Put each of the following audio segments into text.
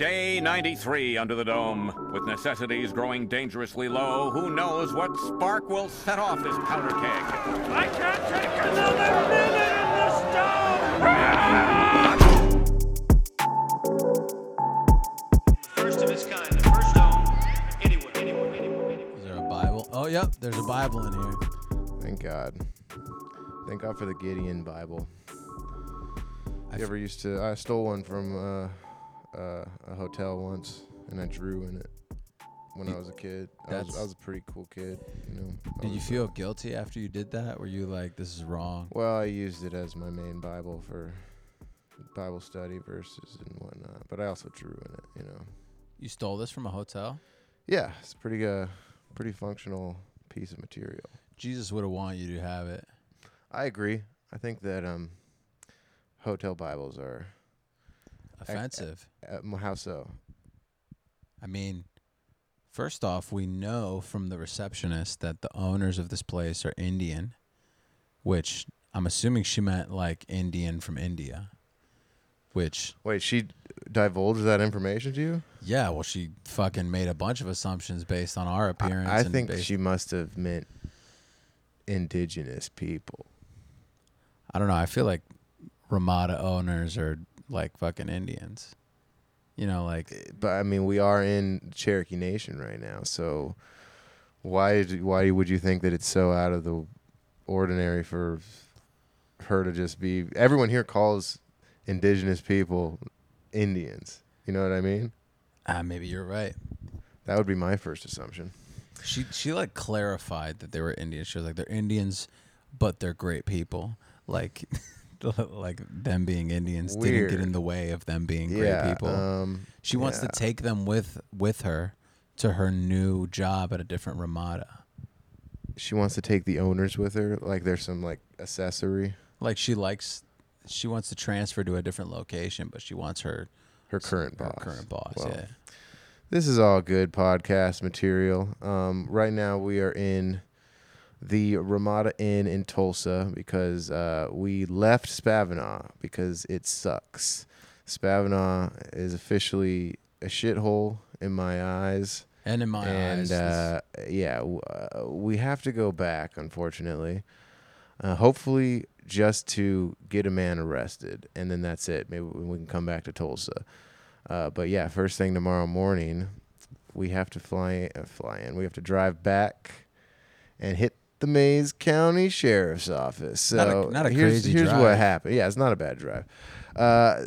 Day 93 under the dome. With necessities growing dangerously low, who knows what spark will set off this powder keg? I can't take another minute in this dome! First of its kind, the first dome anywhere, anywhere, anywhere, anywhere. Is there a Bible? Oh, yep. There's a Bible in here. Thank God. Thank God for the Gideon Bible. I You ever used to? I stole one from uh, uh, a hotel once, and I drew in it when I was a kid. I was, I was a pretty cool kid, you know. I Did you was, feel guilty after you did that? Were you like, this is wrong? Well, I used it as my main Bible for Bible study verses and whatnot, but I also drew in it, you know. You stole this from a hotel? Yeah, it's pretty uh, pretty functional piece of material. Jesus would have wanted you to have it. I agree. I think that um, hotel Bibles are Offensive. uh, m- how so? I mean, first off, we know from the receptionist that the owners of this place are Indian, which I'm assuming she meant like Indian from India. Which, Wait, she divulged that information to you? yeah, well, she fucking made a bunch of assumptions based on our appearance. I, I think she must have meant indigenous people. I don't know. I feel like Ramada owners are like fucking Indians. You know, like But I mean, we are in Cherokee Nation right now, so why did, why would you think that it's so out of the ordinary for her to just be? Everyone here calls indigenous people Indians. You know what I mean? ah, maybe you're right. That would be my first assumption. She she like clarified that they were Indians. She was like they're Indians, but they're great people. Like like them being Indians didn't get in the way of them being great yeah. people. Um, she wants to take them with with her to her new job at a different Ramada. She wants to take the owners with her, like there's some like accessory. Like she likes she wants to transfer to a different location, but she wants her Her current her boss. current boss. Well, yeah. This is all good podcast material. Um, right now we are in the Ramada Inn in Tulsa because uh, we left Spavinaw because it sucks. Spavinaw is officially a shithole in my eyes. And in my and eyes, uh, yeah, w- uh, we have to go back, unfortunately. Uh, hopefully, just to get a man arrested, and then that's it. Maybe we can come back to Tulsa. Uh, but yeah, first thing tomorrow morning, we have to fly uh, fly in. We have to drive back and hit the Mayes County Sheriff's Office. So Not a- not a here's crazy here's what happened. Yeah, it's not a bad drive. Uh,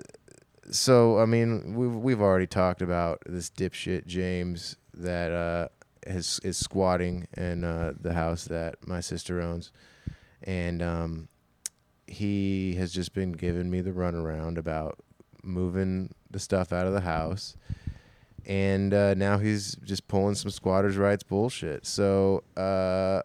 so I mean, we've we've already talked about this dipshit James that uh, is is squatting in uh, the house that my sister owns, and um, he has just been giving me the runaround about moving the stuff out of the house. And uh, now he's just pulling some squatters' rights bullshit. So uh,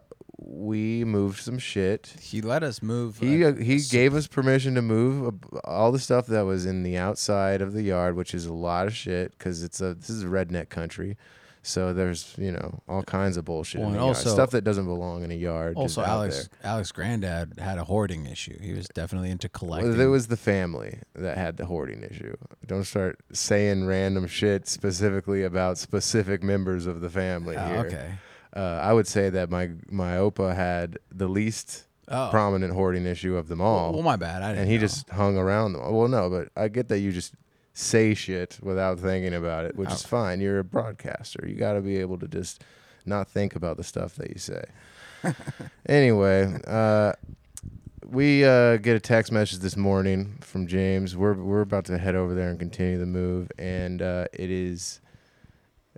we moved some shit. he let us move. He uh, he gave us permission to move uh, all the stuff that was in the outside of the yard, which is a lot of shit because it's a this is a redneck country. So there's you know all kinds of bullshit Well, in the and yard. stuff that doesn't belong in a yard. Also, Alex there. Alex Granddad had a hoarding issue. He was definitely into collecting. Well, it was the family that had the hoarding issue. Don't start saying random shit specifically about specific members of the family Oh, here. okay. Uh, I would say that my my opa had the least Oh. prominent hoarding issue of them all. Well, my bad. I didn't and he know. just hung around them. Well, no, but I get that you just say shit without thinking about it, which is Oh. fine. You're a broadcaster. You got to be able to just not think about the stuff that you say. anyway, uh, we uh, get a text message this morning from James. We're we're about to head over there and continue the move, and uh, it is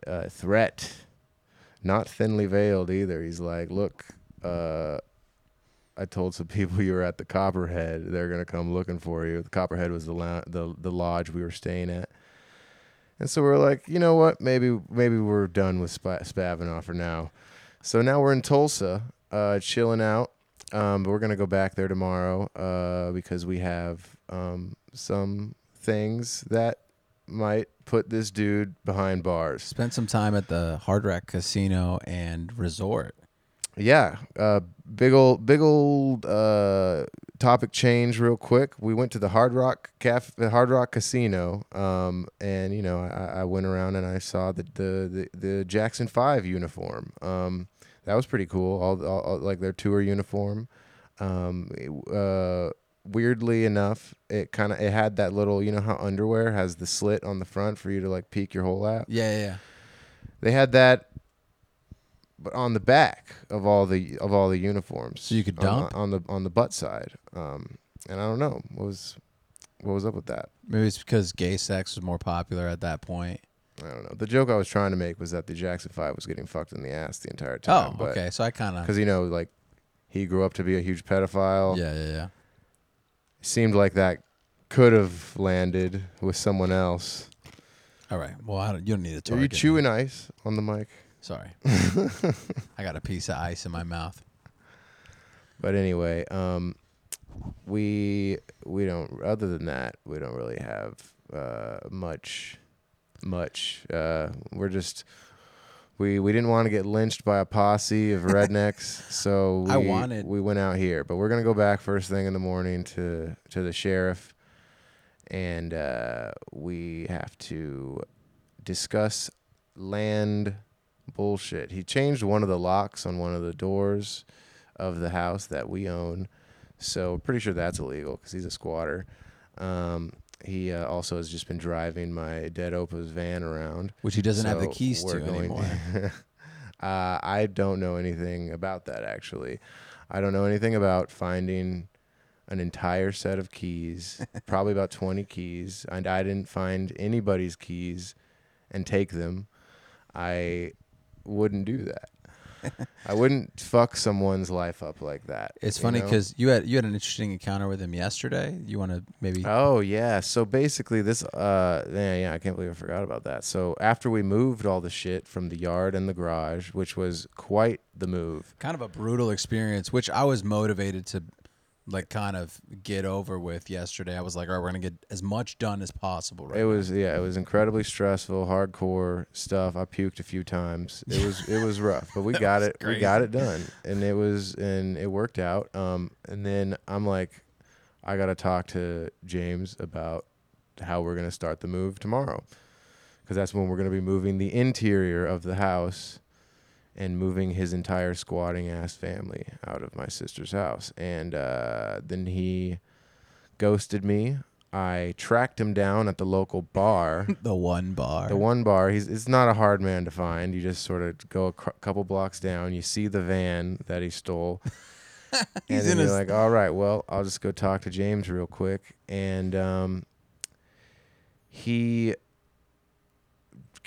a threat, not thinly veiled either. He's like, "Look, uh, I told some people you were at the Copperhead. They're gonna come looking for you. The Copperhead was the the the lodge we were staying at." And so we're like, you know what? Maybe maybe we're done with Sp- Spavinaw for now. So now we're in Tulsa, uh, chilling out. Um, but we're gonna go back there tomorrow uh, because we have um, some things that might put this dude behind bars. spent some time at the Hard Rock Casino and Resort. Yeah, uh, big old, big old uh, topic change real quick. We went to the Hard Rock Café, the Hard Rock Casino, um, and you know, I, I went around and I saw the the the, the Jackson Five uniform. Um, that was pretty cool. All, all, all like their tour uniform. Um, uh, weirdly enough, it kind of it had that little, you know, how underwear has the slit on the front for you to like peek your hole out. Yeah, yeah, yeah. They had that, but on the back of all the of all the uniforms. So you could on- dump? on, the on the butt side. Um, and I don't know what was what was up with that. Maybe it's because gay sex was more popular at that point. I don't know. The joke I was trying to make was that the Jackson Five was getting fucked in the ass the entire time. Oh, okay. So I kind of. Because you know, like he grew up to be a huge pedophile. Yeah, yeah, yeah. Seemed like that could have landed with someone else. All right. Well, I don't, you don't need to talk. Are you chewing ice on the mic? Sorry. I got a piece of ice in my mouth. But anyway, um, we we don't. Other than that, we don't really have uh, much. Much. Uh, we're just. We, we didn't want to get lynched by a posse of rednecks, so we, I wanted- we went out here. But we're gonna go back first thing in the morning to to the sheriff, and uh, we have to discuss land bullshit. He changed one of the locks on one of the doors of the house that we own. So pretty sure that's illegal because he's a squatter. Um, he uh, also has just been driving my dead Opa's van around. Which he doesn't have the keys to anymore. uh, I don't know anything about that actually. I don't know anything about finding an entire set of keys, probably about 20 keys, and I didn't find anybody's keys and take them. I wouldn't do that. I wouldn't fuck someone's life up like that. It's you funny know? because you had you had an interesting encounter with him yesterday. You want to maybe? Oh yeah. So basically, this. Uh, yeah, yeah. I can't believe I forgot about that. So after we moved all the shit from the yard and the garage, which was quite the move. kind of a brutal experience, which I was motivated to like kind of get over with yesterday. I was like, all right, we're gonna get as much done as possible. Right. It now." was yeah. It was incredibly stressful, hardcore stuff. I puked a few times. It was it was rough, but we got it. We got it done, and it was and it worked out. Um, and then I'm like, I gotta talk to James about how we're gonna start the move tomorrow, because that's when we're gonna be moving the interior of the house and moving his entire squatting ass family out of my sister's house. And uh, then he ghosted me. I tracked him down at the local bar. the one bar. The one bar, he's it's not a hard man to find. You just sort of go a cou- couple blocks down, you see the van that he stole. and He's then in you're like, all right, well, I'll just go talk to James real quick. And um, he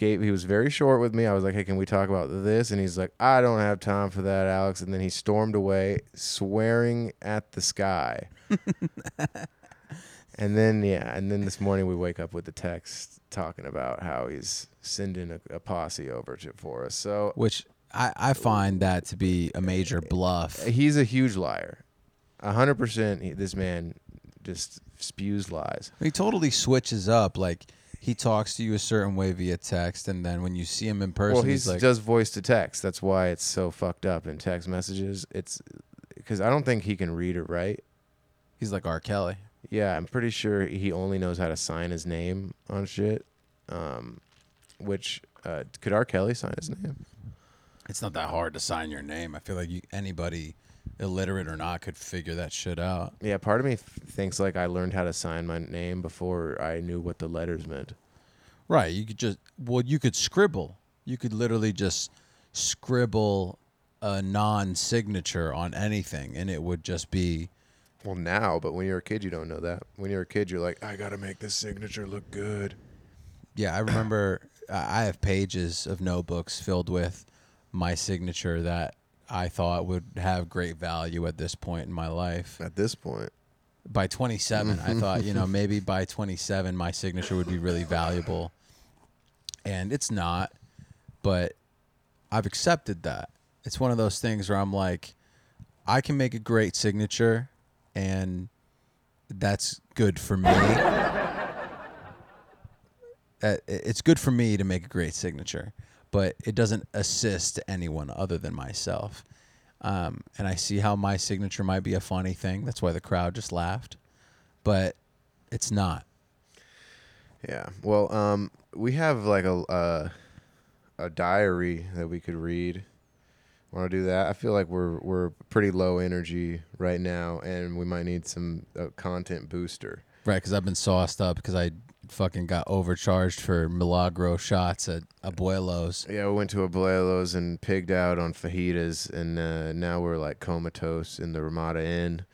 gave he was very short with me. I was like, "Hey, can we talk about this?" And he's like, "I don't have time for that, Alex." And then he stormed away, swearing at the sky. and then yeah, and then this morning we wake up with the text talking about how he's sending a, a posse over to for us. So which I, I find that to be a major bluff. he's a huge liar. A hundred percent, this man just spews lies. He totally switches up. Like he talks to you a certain way via text, and then when you see him in person, well, he's he's like, does voice to text. That's why it's so fucked up in text messages. It's because I don't think he can read or write. he's like R. Kelly. Yeah, I'm pretty sure he only knows how to sign his name on shit. Um, which uh, could R. Kelly sign his name? It's not that hard to sign your name. I feel like you, anybody, illiterate or not, could figure that shit out. Yeah, part of me th- thinks like I learned how to sign my name before I knew what the letters meant. Right. You could just well, you could scribble. You could literally just scribble a non-signature on anything, and it would just be Well, now, but when you're a kid, you don't know that. When you're a kid, you're like, I gotta make this signature look good. Yeah, I remember I have pages of notebooks filled with my signature that I thought would have great value at this point in my life. At this point, By 27, I thought, you know, maybe by 27 my signature would be really valuable. And it's not, but I've accepted that. It's one of those things where I'm like I can make a great signature and that's good for me. Uh, it's good for me to make a great signature, but it doesn't assist anyone other than myself. Um, and I see how my signature might be a funny thing. That's why the crowd just laughed, but it's not. Yeah. Well, um, we have like a uh, a diary that we could read. Want to do that? I feel like we're we're pretty low energy right now, and we might need some uh, content booster. Right, because I've been sauced up because I fucking got overcharged for Milagro shots at Abuelo's. Yeah, we went to Abuelo's and pigged out on fajitas, and uh, now we're like comatose in the Ramada Inn.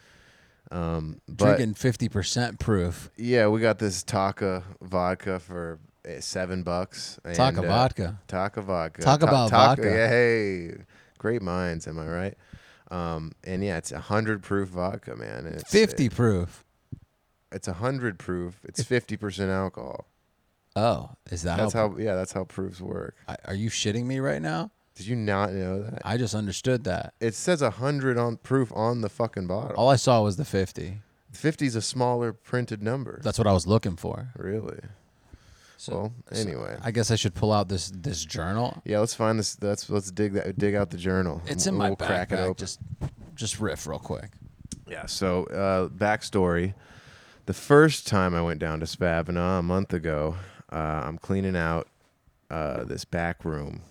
Um, but Drinking 50% proof. yeah, we got this Taaka vodka for uh, seven bucks. and, Taaka uh, vodka. Taaka vodka. Talk about Taaka- vodka. Yeah, hey, great minds, am I right? Um, and yeah, it's a hundred proof vodka, man. It's 50 proof. It's a hundred proof. It's fifty percent alcohol. Oh, is that That's how. Yeah, that's how proofs work. I- Are you shitting me right now? Did you not know that? I just understood that. It says a hundred on proof on the fucking bottle. All I saw was the 50. 50 is a smaller printed number. That's what I was looking for. really. So, well, anyway. I guess I should pull out this this journal. yeah, let's find this. Let's let's dig that. Dig out the journal. It's in We'll- my we'll crack it backpack. open. Just just riff real quick. Yeah. So, uh, backstory: the first time I went down to Spavinaw a month ago, uh, I'm cleaning out uh, this back room,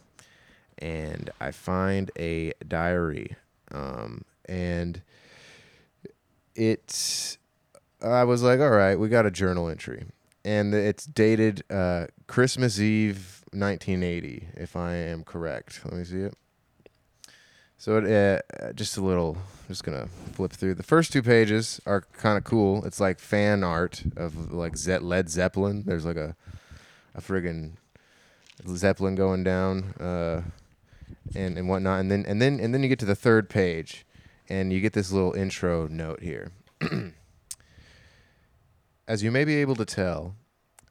and I find a diary, um, and it's. I was like, all right, we got a journal entry, and it's dated uh, Christmas Eve, 1980, if I am correct. Let me see it. So it uh, just a little. I'm just gonna flip through. The first two pages are kind of cool. It's like fan art of like Ze- Led Zeppelin. There's like a a friggin' Zeppelin going down, uh, and and whatnot. And then and then and then you get to the third page, and you get this little intro note here. As you may be able to tell,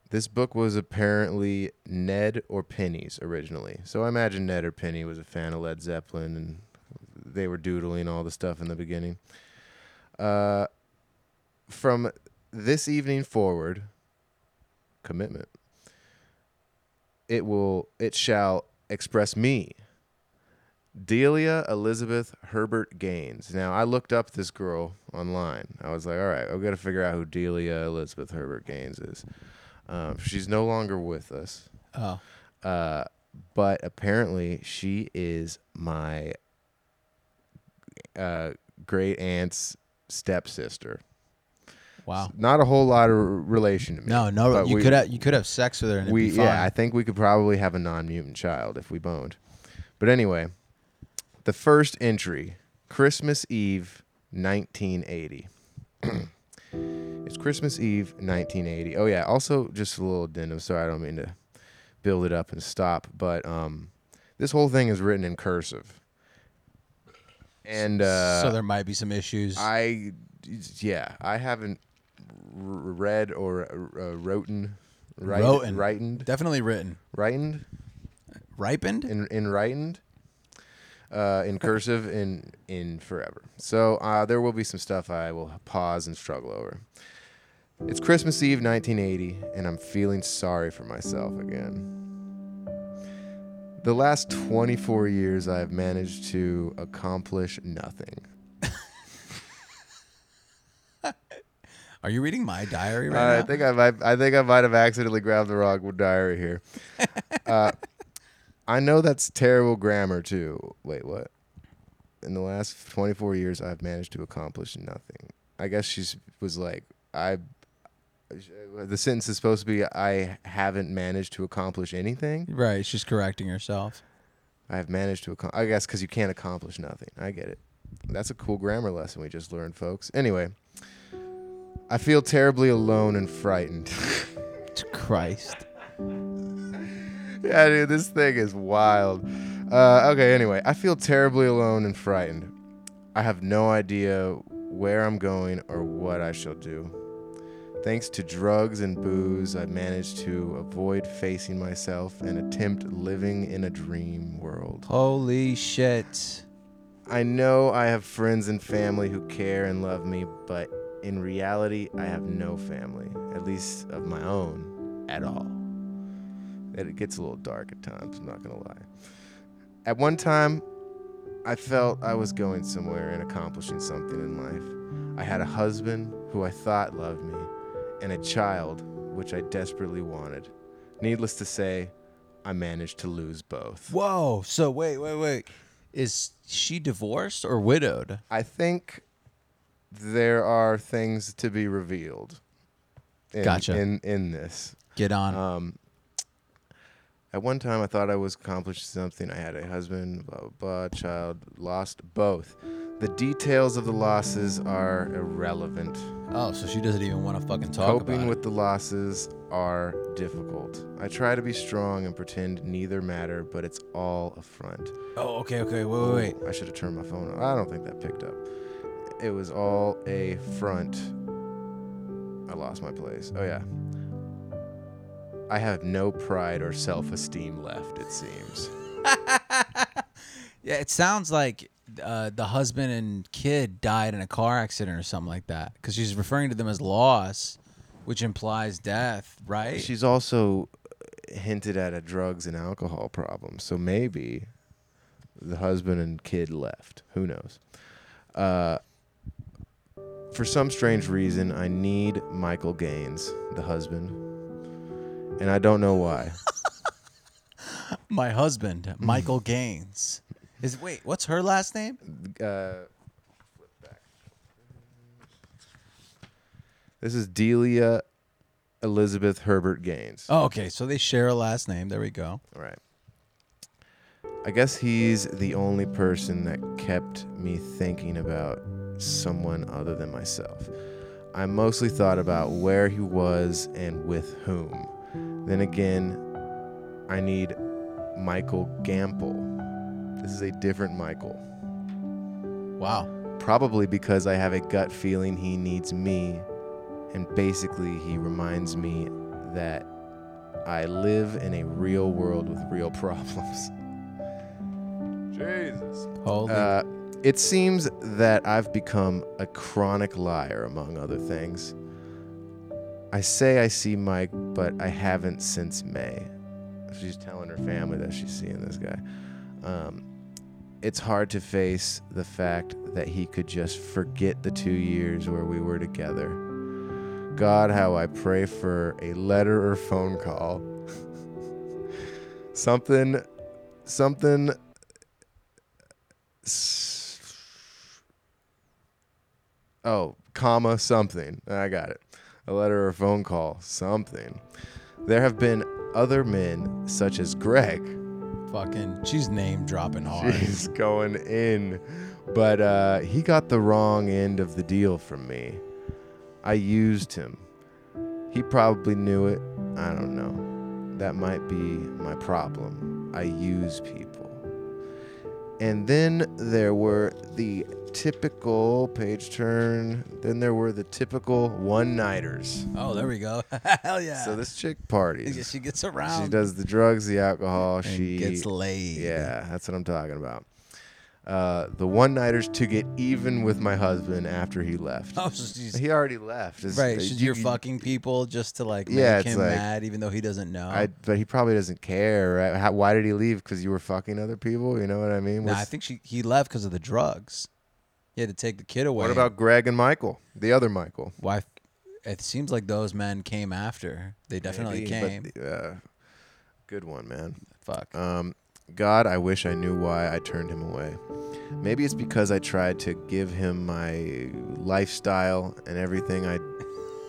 this book was apparently Ned or Penny's originally. So I imagine Ned or Penny was a fan of Led Zeppelin and they were doodling all the stuff in the beginning. Uh, from this evening forward, commitment. It will, it shall express me, Delia Elizabeth Herbert Gaines. Now, I looked up this girl online. I was like, all right, I've got to figure out who Delia Elizabeth Herbert Gaines is. Um, she's no longer with us. Oh, Uh, but apparently she is my uh, great aunt's stepsister. wow. Not a whole lot of relation to me. No, no. You we- could have you could have sex with her and we be fine. yeah, I think we could probably have a non-mutant child if we boned. But anyway, the first entry, Christmas Eve, 1980. it's Christmas Eve, 1980. Oh yeah, also just a little addendum. Sorry, I don't mean to build it up and stop, but um, this whole thing is written in cursive. And uh, so there might be some issues. I, yeah, I haven't r- read or uh, written, write, Wroten. written, Definitely written. written, Ripened? in in writing, uh, in cursive, in in forever. So uh, there will be some stuff I will pause and struggle over. It's Christmas Eve, 1980, and I'm feeling sorry for myself again. The last 24 years, I have managed to accomplish nothing. Are you reading my diary right I now? think I might. I think I might have accidentally grabbed the wrong diary here. uh, I know that's terrible grammar too. Wait, what? In the last 24 years, I've managed to accomplish nothing. I guess she was like, I. The sentence is supposed to be, I haven't managed to accomplish anything. right. She's correcting herself. I have managed to. accomplish. I guess because you can't accomplish nothing. I get it. That's a cool grammar lesson we just learned, folks. Anyway, I feel terribly alone and frightened. Christ. yeah, dude, this thing is wild. Uh, okay, anyway, I feel terribly alone and frightened. I have no idea where I'm going or what I shall do. Thanks to drugs and booze, I've managed to avoid facing myself and attempt living in a dream world. Holy shit. I know I have friends and family who care and love me, but in reality, I have no family, at least of my own, at all. It gets a little dark at times, I'm not gonna lie. At one time, I felt I was going somewhere and accomplishing something in life. I had a husband who I thought loved me, and a child which I desperately wanted. Needless to say, I managed to lose both. Whoa. So wait, wait, wait. Is she divorced or widowed? I think there are things to be revealed. In, Gotcha. In in this, Get on. um, at one time I thought I was accomplishing something. I had a husband, blah blah blah, child, lost both. The details of the losses are irrelevant. oh, so she doesn't even want to fucking talk about it. Coping about with it. the losses are difficult. I try to be strong and pretend neither matter, but it's all a front. Oh, okay, okay. Wait, wait, wait. I should have turned my phone on. I don't think that picked up. It was all a front. I lost my place. Oh, yeah. I have no pride or self esteem left, it seems. Yeah, it sounds like uh, the husband and kid died in a car accident or something like that. Because she's referring to them as loss, which implies death, right? She's also hinted at a drugs and alcohol problem. So maybe the husband and kid left. Who knows? Uh, for some strange reason, I need Michael Gaines, the husband. And I don't know why. My husband, Michael Gaines. Is wait, what's her last name? Uh, flip back. This is Delia Elizabeth Herbert Gaines. Oh, okay. So they share a last name. There we go. All right. I guess he's the only person that kept me thinking about someone other than myself. I mostly thought about where he was and with whom. Then again, I need Michael Gamble. This is a different Michael. Wow. Probably because I have a gut feeling he needs me, and basically, he reminds me that I live in a real world with real problems. Jesus. Holy. Uh, it seems that I've become a chronic liar, among other things. I say I see Mike, but I haven't since May. She's telling her family that she's seeing this guy. Um, it's hard to face the fact that he could just forget the two years where we were together. God, how I pray for a letter or phone call. something, something. Oh, comma, something. I got it. A letter or phone call, something. There have been other men, such as Greg, fucking. She's name dropping hard. She's going in. But uh, he got the wrong end of the deal from me. I used him. He probably knew it. I don't know. That might be my problem. I use people. And then there were the typical page turn. Then there were the typical one nighters. Oh, there we go. Hell yeah. So this chick parties. she gets around. She does the drugs, the alcohol. and she gets laid. yeah, that's what I'm talking about. Uh, the one nighters to get even with my husband after he left. Oh, so He already left. It's- right. you- you're you- fucking people just to like make it's him like- mad, even though he doesn't know. I, but he probably doesn't care. Right? How, why did he leave? Because you were fucking other people. You know what I mean? Nah, I think she he left because of the drugs. He had to take the kid away. What about Greg and Michael? The other Michael. why? It seems like those men came after. They definitely Maybe, came. But, uh, good one, man. Fuck. Um, God, I wish I knew why I turned him away. Maybe it's because I tried to give him my lifestyle and everything I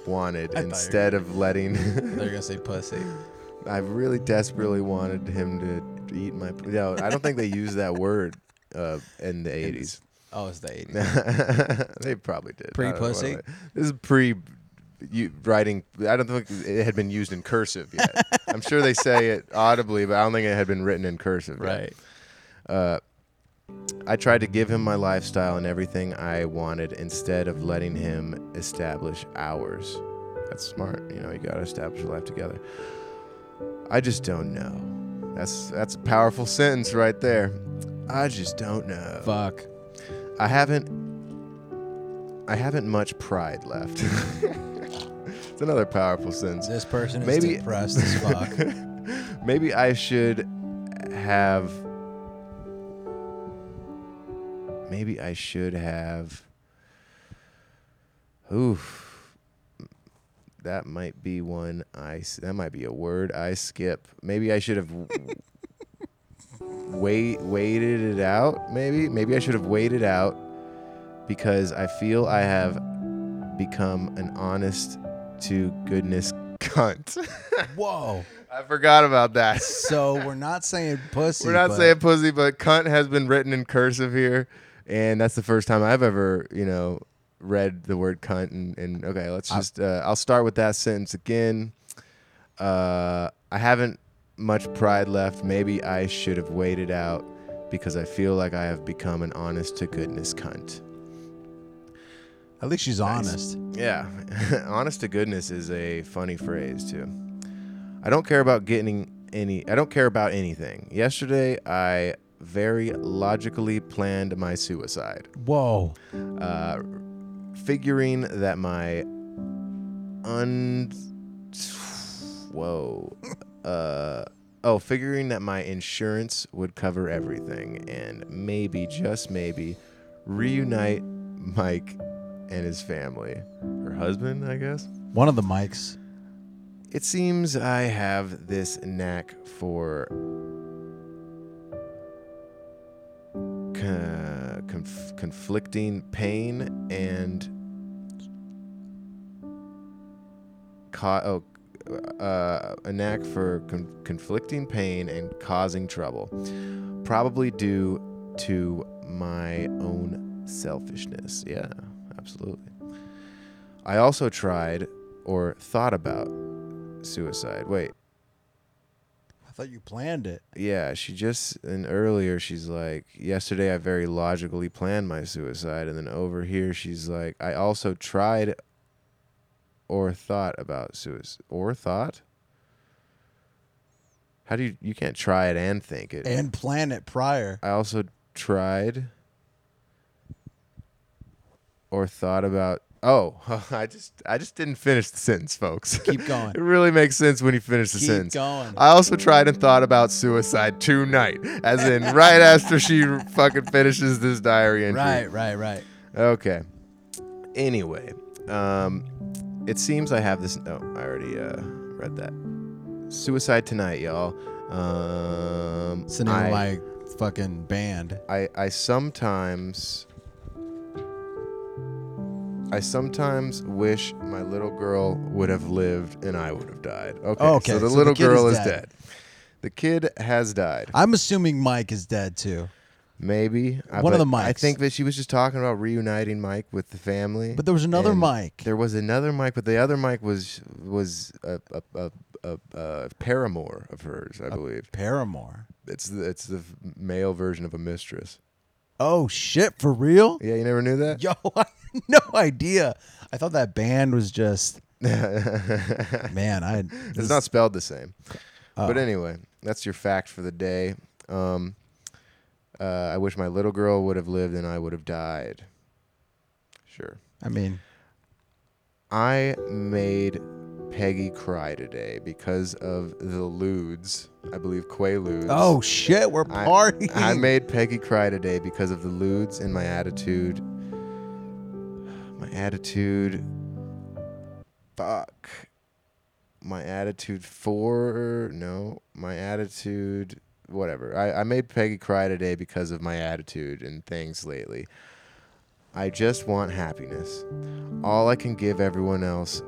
wanted I you instead of letting. They're gonna say pussy. I really desperately wanted him to eat my. No, I don't think they used that word uh, in the eighties. Oh, it's the 80s. they probably did. I don't know what Pre-pussy? This is pre. You writing? I don't think it had been used in cursive yet. I'm sure they say it audibly, but I don't think it had been written in cursive. yet. right. Uh, I tried to give him my lifestyle and everything I wanted instead of letting him establish ours. That's smart. You know, you got to establish your life together. I just don't know. That's that's a powerful sentence right there. I just don't know. Fuck. I haven't I haven't much pride left. it's another powerful sentence. This person is Maybe- depressed as fuck. Maybe I should have maybe I should have. Oof. That might be one I. That might be a word I skip. Maybe I should have. Wait, waited it out. Maybe, maybe I should have waited out because I feel I have become an honest to goodness cunt. Whoa. I forgot about that. So we're not saying pussy. We're not but- saying pussy, but cunt has been written in cursive here, and that's the first time I've ever, you know, read the word cunt. And, and okay, let's just. Uh, I'll start with that sentence again. Uh, I haven't much pride left. Maybe I should have waited out because I feel like I have become an honest to goodness cunt. At least she's honest. Yeah, honest to goodness is a funny phrase too. I don't care about getting any. I don't care about anything. Yesterday, I very logically planned my suicide, Whoa. uh, figuring that my un. Whoa. Uh. Oh, figuring that my insurance would cover everything and maybe, just maybe, reunite Mike and his family. Her husband, I guess. One of the mics. It seems I have this knack for co- conf- conflicting pain and co- oh, uh, a knack for con- conflicting pain and causing trouble, probably due to my own selfishness. Yeah, absolutely. I also tried or thought about suicide. Wait, I thought you planned it. yeah, she just and earlier she's like, yesterday I very logically planned my suicide, and then over here she's like, I also tried or thought about suicide or thought. How do you you can't try it and think it? And plan it prior. I also tried or thought about. Oh, I just I just didn't finish the sentence, folks. Keep going. it really makes sense when you finish the Keep sentence. Keep going. I also tried and thought about suicide tonight, as in right after she fucking finishes this diary entry. Right, right, right. Okay. Anyway, um, it seems I have this. Oh, I already uh, read that. Suicide tonight, y'all. Um, It's the name I- of my fucking band. I, I sometimes I sometimes wish my little girl would have lived and I would have died. Okay, Oh, okay, so the so little kid girl is is dead. dead. The kid has died. I'm assuming Mike is dead too. Maybe I- One of but the I think that she was just talking about reuniting Mike with the family. But there was another and Mike. There was another Mike, but the other Mike was was a a, a, a, a paramour of hers, I believe. Paramore. It's the, it's the male version of a mistress. Oh shit, for real? Yeah, you never knew that. Yo, I had no idea. I thought that band was just man. I It's not spelled the same. But Oh. anyway, that's your fact for the day. Um, uh, I wish my little girl would have lived and I would have died. Sure. I mean, I made Peggy cry today because of the ludes. I believe Quaaludes. oh shit, we're I, partying. I made Peggy cry today because of the ludes and my attitude. My attitude. Fuck. My attitude for. No. My attitude. Whatever. I, I made Peggy cry today because of my attitude and things lately. I just want happiness. All I can give everyone else.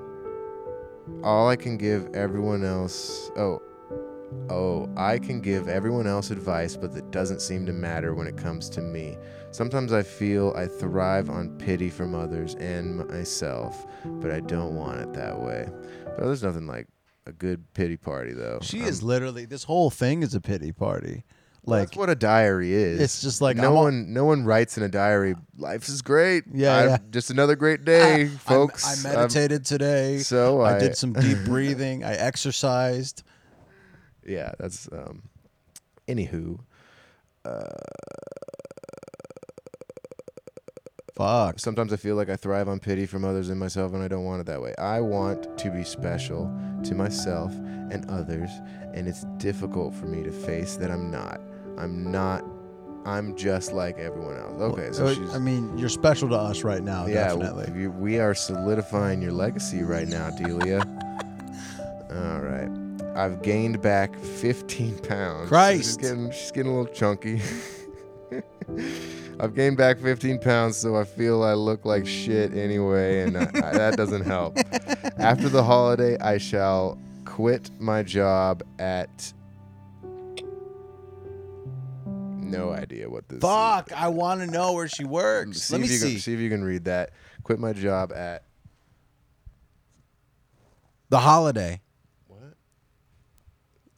All I can give everyone else. Oh, Oh, I can give everyone else advice, but that doesn't seem to matter when it comes to me. Sometimes I feel I thrive on pity from others and myself, but I don't want it that way. But there's nothing like a good pity party, though. she Um, is literally this whole thing is a pity party. Like that's what a diary is. It's just like, no I'm one, no one writes in a diary. Life is great. Yeah, I- yeah. Just another great day, I- folks. I, I'm- meditated today. so I, I- did some deep breathing. I exercised. yeah, that's um. Anywho, Fuck. Sometimes I feel like I thrive on pity from others and myself, and I don't want it that way. I want to be special to myself and others, and it's difficult for me to face that I'm not. I'm not I'm just like everyone else. Okay, so Uh, she's I mean, you're special to us right now. yeah, definitely. you- we are solidifying your legacy right now, Delia. All right. I've gained back 15 pounds. She's Christ. getting, she's getting a little chunky. I've gained back 15 pounds, so I feel I look like shit anyway, and I, I- that doesn't help. After the holiday, I shall quit my job at. No idea what this. Fuck! I want to know where she works. See Let me if you see. Can, see if you can read that. Quit my job at. The holiday. What?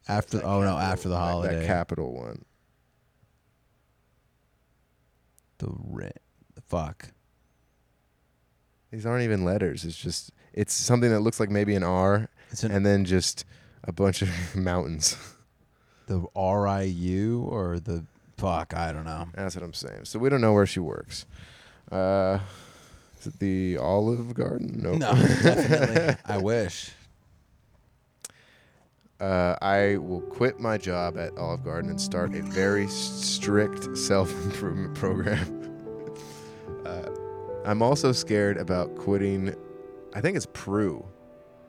After oh no, after the holiday. That capital one. The ri- fuck. These aren't even letters. It's just it's something that looks like maybe an R, It's an and then just a bunch of mountains. the R I U or the fuck. I don't know. That's what I'm saying. So we don't know where she works. Uh, is it the Olive Garden? Nope. No, definitely. I wish. Uh, I will quit my job at Olive Garden and start a very strict self improvement program. uh, I'm also scared about quitting. I think it's Prue.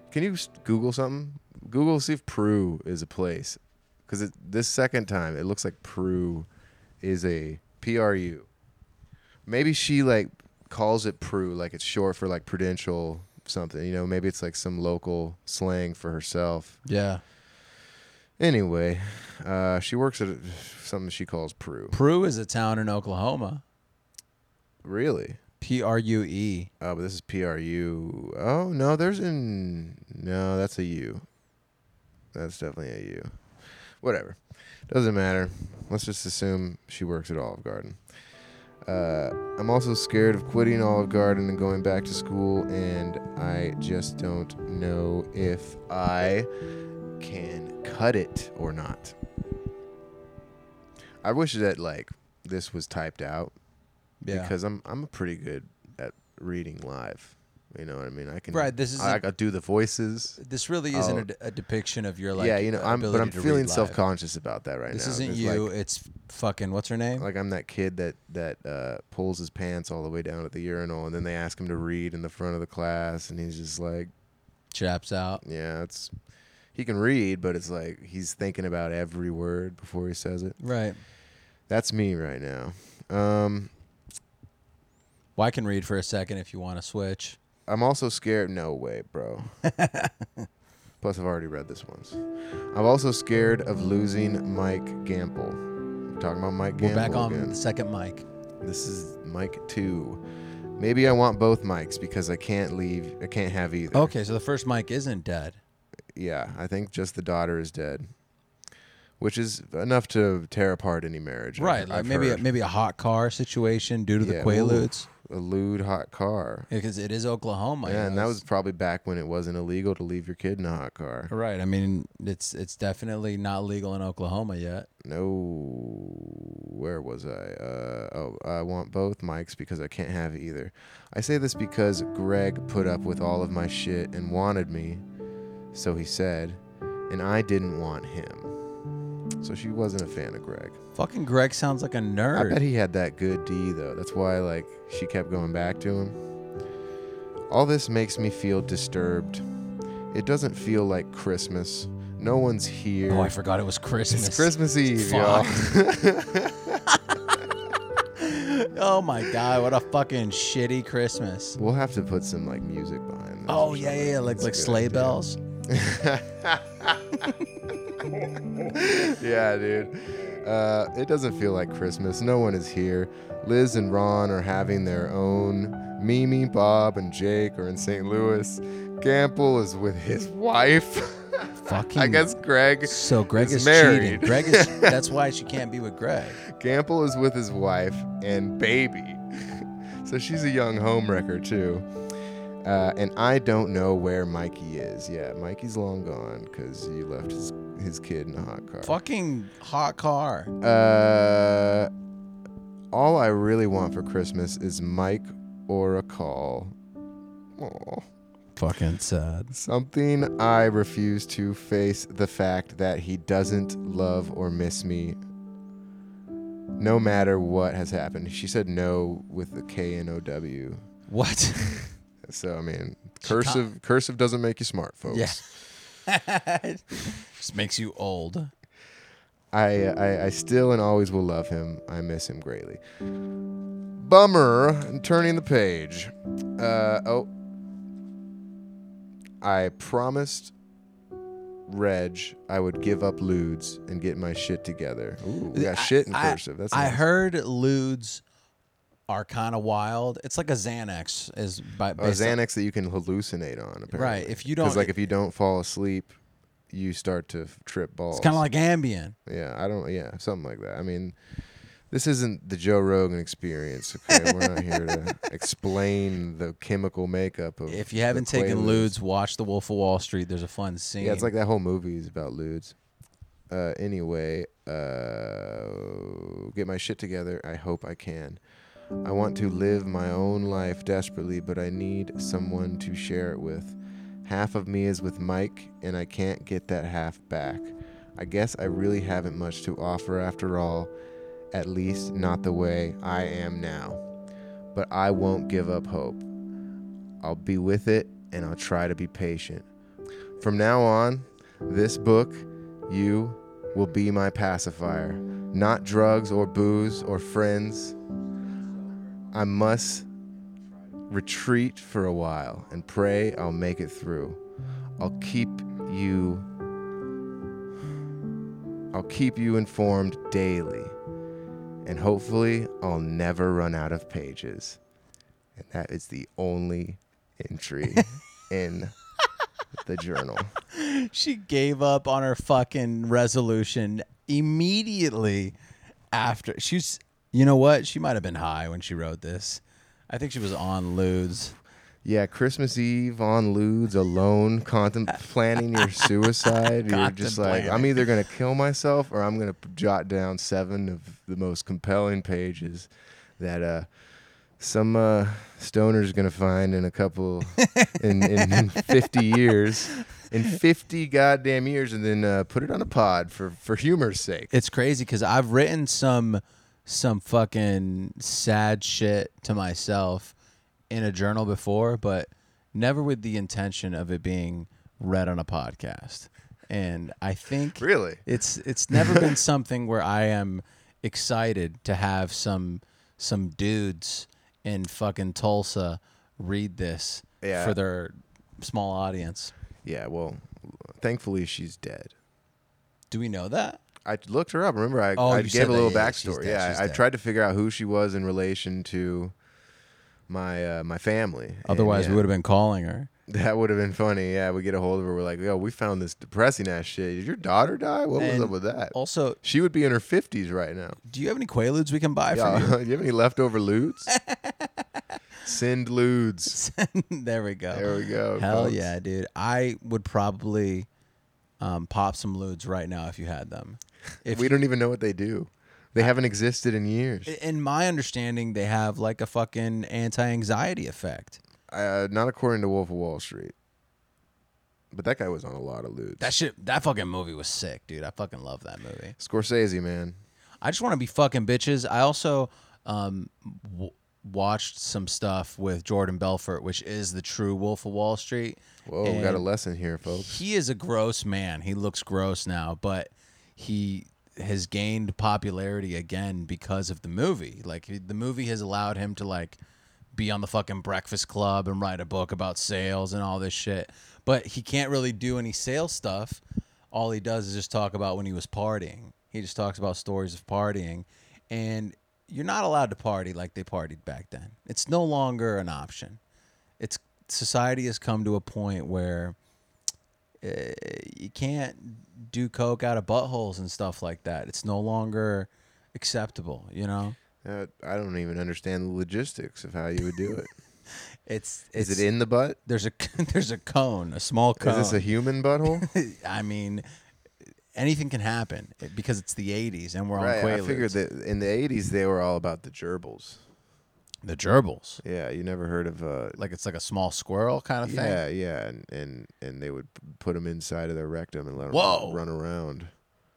Can you Google something? Google see if Prue is a place. Because this second time, it looks like Prue is a P R U. Maybe she like calls it Prue, like it's short for like prudential something. You know, maybe it's like some local slang for herself. Yeah. Anyway, uh, she works at something she calls Prue. Prue is a town in Oklahoma. Really? P R U E. Oh, but this is P R U. Oh no, there's an no. That's a U. That's definitely a U. Whatever. Doesn't matter. Let's just assume she works at Olive Garden. Uh, I'm also scared of quitting Olive Garden and going back to school, and I just don't know if I can cut it or not. I wish that like this was typed out Yeah. because I'm I'm pretty good at reading live. You know what I mean? I can Right, this is I, a- I do the voices. this really isn't Oh. a, depiction of your like. yeah, you know, I'm but I'm feeling self conscious about that right This now. This isn't you. Like, it's fucking what's her name? like I'm that kid that that uh, pulls his pants all the way down at the urinal, and then they ask him to read in the front of the class, and he's just like, Chaps out. yeah, it's he can read, but it's like he's thinking about every word before he says it. Right. That's me right now. Um, Well, I can read for a second if you want to switch. I'm also scared. No way, bro. Plus, I've already read this once. I'm also scared of losing Mike Gamble. We're talking about Mike Gamble. We're back on again. the second mic. This is Mike two. Maybe I want both mics because I can't leave. I can't have either. Okay, so the first mic isn't dead. Yeah, I think just the daughter is dead, which is enough to tear apart any marriage. I've- Right, like I've maybe a, heard. maybe a hot car situation due to the Yeah, Quaaludes. ooh, a lewd hot car. Because it is Oklahoma. you yeah, and know, that it's- was probably back when it wasn't illegal to leave your kid in a hot car. right. I mean, it's it's definitely not legal in Oklahoma yet. No, where was I? Uh, oh, I want both mics because I can't have either. I say this because Greg put up with all of my shit and wanted me, so he said, and I didn't want him. So she wasn't a fan of Greg. Fucking Greg sounds like a nerd. I bet he had that good D though. That's why like she kept going back to him. All this makes me feel disturbed. It doesn't feel like Christmas. No one's here. oh, I forgot it was Christmas. It's Christmas Eve, y'all. oh my god, what a fucking shitty Christmas. We'll have to put some like music behind this. Oh yeah, yeah, yeah, like like sleigh idea. bells. yeah, dude. Uh, it doesn't feel like Christmas. No one is here. Liz and Ron are having their own. Mimi, Bob, and Jake are in St. Louis. Gamble is with his wife. Fucking. I guess Greg. So Greg is is, married. cheating. Greg is. that's why she can't be with Greg. Gamble is with his wife and baby. so she's a young homewrecker, too. Uh, and I don't know where Mikey is. Yeah, Mikey's long gone because you left his, his kid in a hot car. Fucking hot car. Uh, all I really want for Christmas is Mike or a call. Aw. Fucking sad. Something I refuse to face the fact that he doesn't love or miss me. no matter what has happened. She said no with the K N O W. What? So I mean, cursive cursive doesn't make you smart, folks. yeah. Just makes you old. I, I I still and always will love him. I miss him greatly. Bummer. Turning the page. Uh, oh. I promised Reg I would give up lewds and get my shit together. Ooh, we got shit in I- cursive. That's I nice. heard lewds are kind of wild. It's like a Xanax is by a Xanax that you can hallucinate on. Apparently. Right, if you don't- like if you don't fall asleep, you start to trip balls. It's kind of like Ambien. Yeah, I don't. Yeah, something like that. I mean, this isn't the Joe Rogan experience. Okay, we're not here to explain the chemical makeup of. If you haven't taken ludes, watch The Wolf of Wall Street. There's a fun scene. yeah, it's like that whole movie is about ludes. Uh, anyway, uh, get my shit together. I hope I can. I want to live my own life desperately, but I need someone to share it with. Half of me is with Mike, and I can't get that half back. I guess I really haven't much to offer after all, at least not the way I am now. But I won't give up hope. I'll be with it, and I'll try to be patient. From now on, this book, you, will be my pacifier. Not drugs or booze or friends. I must retreat for a while and pray I'll make it through. I'll keep you I'll keep you informed daily. And hopefully I'll never run out of pages. And that is the only entry in the journal. she gave up on her fucking resolution immediately after she's you know what she might have been high when she wrote this i think she was on ludes Yeah, Christmas Eve on Ludes alone, contemplating your suicide. You're just like, I'm either gonna kill myself or I'm gonna jot down seven of the most compelling pages that uh, some uh, stoner's gonna find in a couple in, in, in 50 years, in 50 goddamn years, and then uh, put it on a pod for for humor's sake. it's crazy because i've written some some fucking sad shit to myself in a journal before but never with the intention of it being read on a podcast and i think Really? It's it's never been something where I am excited to have some some dudes in fucking Tulsa read this Yeah. for their small audience. Yeah. Well, thankfully she's dead. Do we know that? I looked her up. Remember, I, Oh, I gave a little that, yeah, backstory. dead, Yeah, I, I tried to figure out who she was in relation to my uh, my family. And, Otherwise, we would have been calling her. That would have been funny. Yeah, we get a hold of her. We're like, yo, we found this depressing ass shit. Did your daughter die? What was And up with that? Also, She would be in her fifties right now. do you have any Quaaludes we can buy Yeah, for do you have any leftover ludes? Send you? there we go. There we go. Hell folks. yeah, dude. I would probably um, pop some ludes right now if you had them. If we don't even know what they do. They haven't existed in years. in my understanding, they have like a fucking anti-anxiety effect. Uh, not according to Wolf of Wall Street. But that guy was on a lot of ludes. That shit, that fucking movie was sick, dude. I fucking love that movie. Scorsese, man. I just want to be fucking bitches. I also um, w- watched some stuff with Jordan Belfort, which is the true Wolf of Wall Street. Whoa, we got a lesson here, folks. He is a gross man. He looks gross now, but he has gained popularity again because of the movie. Like the movie has allowed him to like be on the fucking Breakfast Club and write a book about sales and all this shit. But he can't really do any sales stuff. All he does is just talk about when he was partying. He just talks about stories of partying, and you're not allowed to party like they partied back then. It's no longer an option. It's society has come to a point where uh, you can't do coke out of buttholes and stuff like that. It's no longer acceptable. You know, Uh, I don't even understand the logistics of how you would do it. it's Is it in the butt? there's a there's a cone, a small cone. Is this a human butthole? I mean, anything can happen because it's the '80s and we're on right. I figured that in the '80s they were all about the gerbils. The gerbils, Yeah, you never heard of uh, like it's like a small squirrel kind of thing. yeah, yeah, and, and and they would put them inside of their rectum and let them Whoa. run around.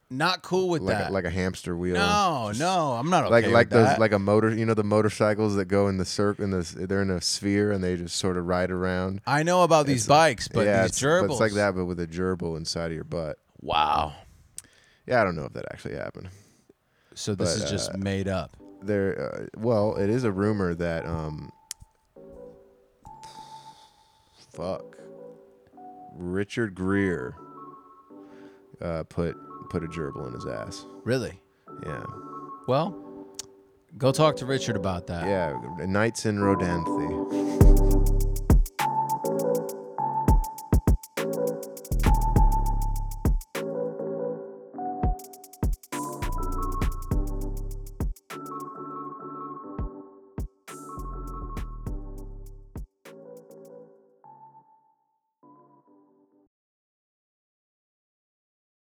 not cool with like that. a, like a hamster wheel. no, no, I'm not okay Like like those that. like a motor, you know the motorcycles that go in the circle in the they're in a sphere and they just sort of ride around. I know about these It's- bikes, but yeah, these it's, gerbils. but it's like that, but with a gerbil inside of your butt. Wow. Yeah, I don't know if that actually happened. So this But, is just uh, made up. There, uh, well, it is a rumor that um, fuck, Richard Gere uh, put put a gerbil in his ass. Really? Yeah, Well, go talk to Richard about that. yeah, Nights in Rodanthe.